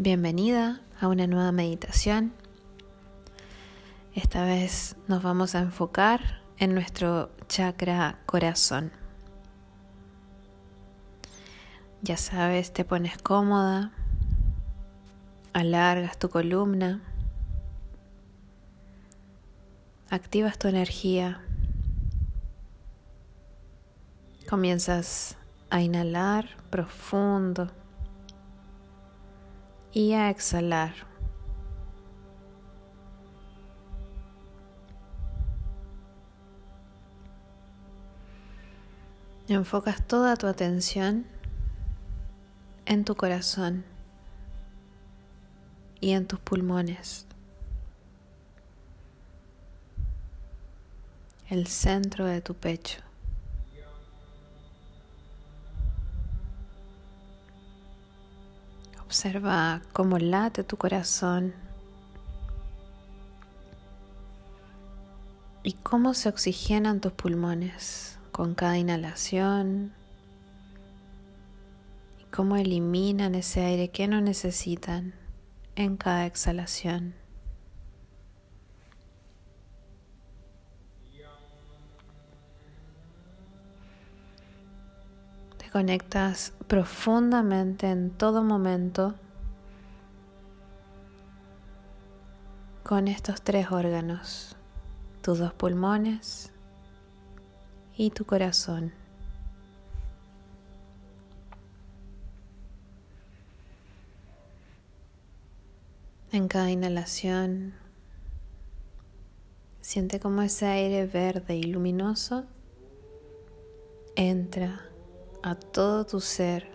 Bienvenida a una nueva meditación. Esta vez nos vamos a enfocar en nuestro chakra corazón. Ya sabes, te pones cómoda, alargas tu columna, activas tu energía, comienzas a inhalar profundo y a exhalar. Enfocas toda tu atención en tu corazón y en tus pulmones, el centro de tu pecho. Observa cómo late tu corazón y cómo se oxigenan tus pulmones con cada inhalación y cómo eliminan ese aire que no necesitan en cada exhalación. Conectas profundamente en todo momento con estos tres órganos, tus dos pulmones y tu corazón. En cada inhalación, siente como ese aire verde y luminoso entra a todo tu ser,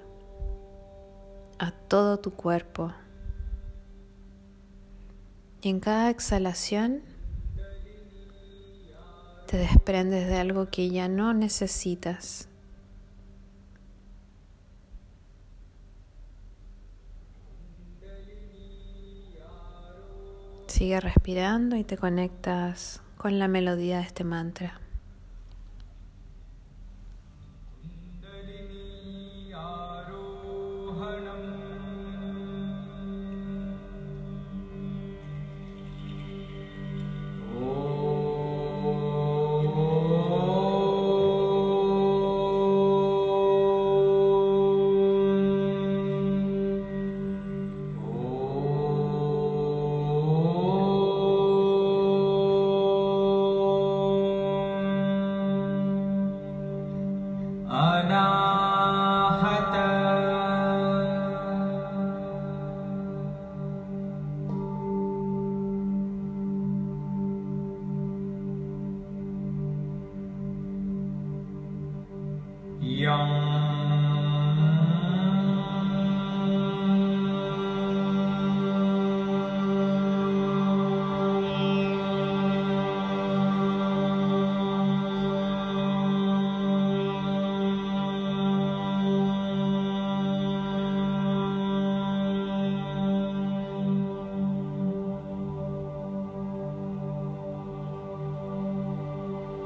a todo tu cuerpo. Y en cada exhalación te desprendes de algo que ya no necesitas. Sigue respirando y te conectas con la melodía de este mantra.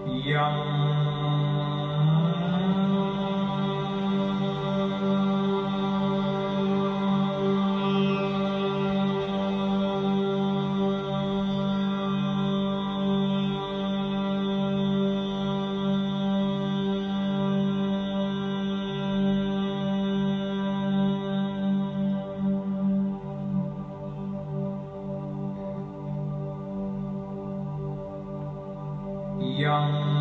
Yum. Thank you.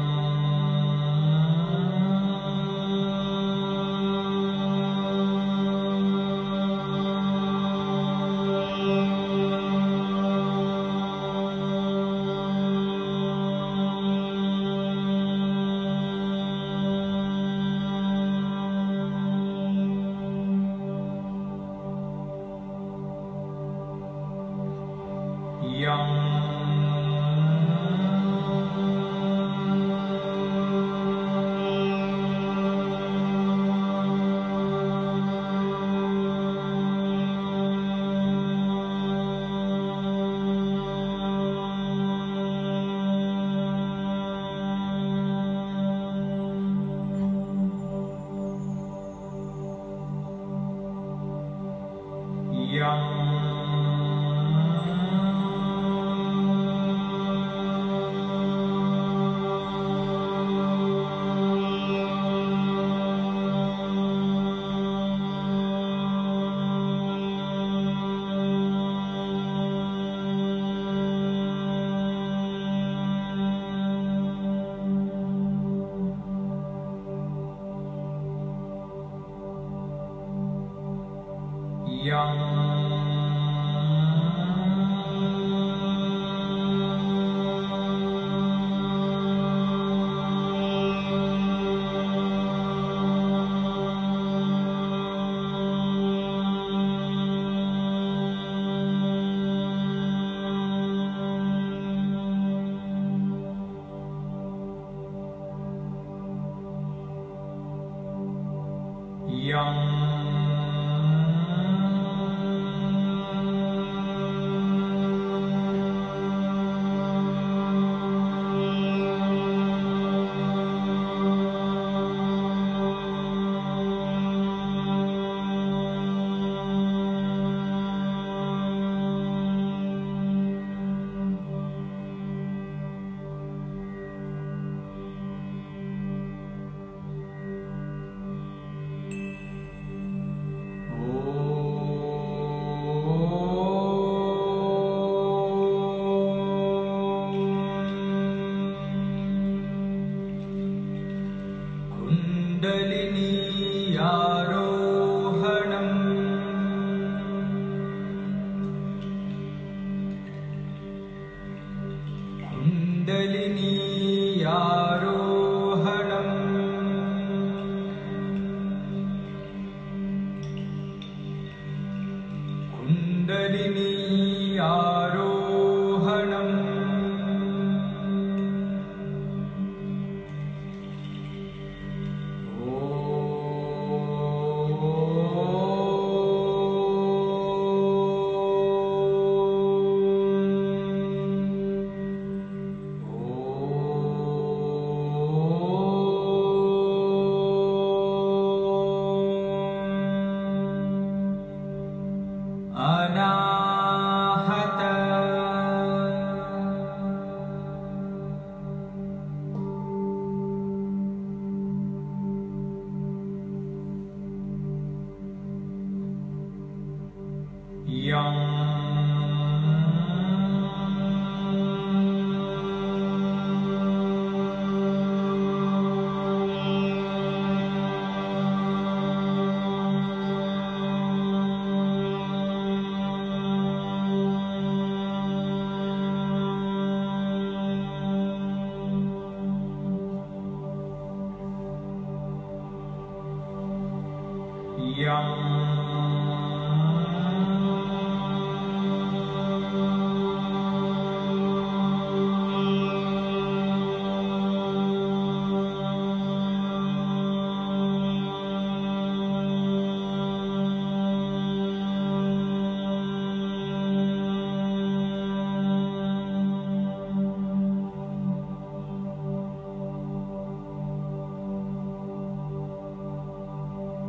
young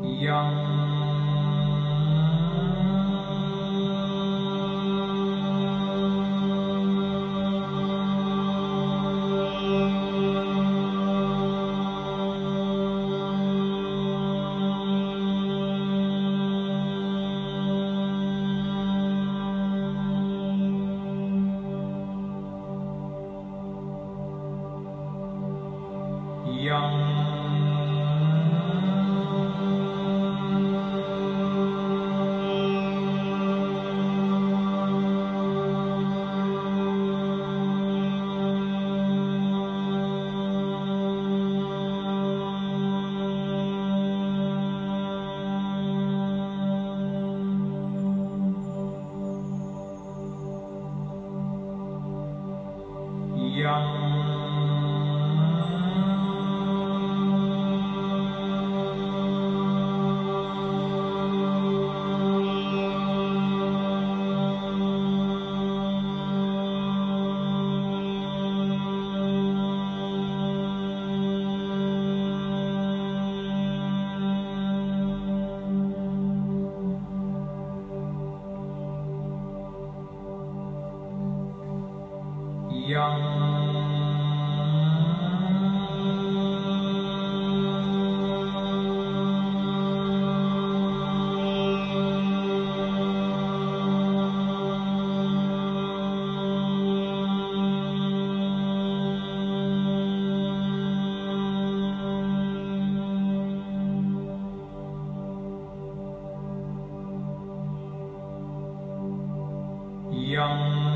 young 让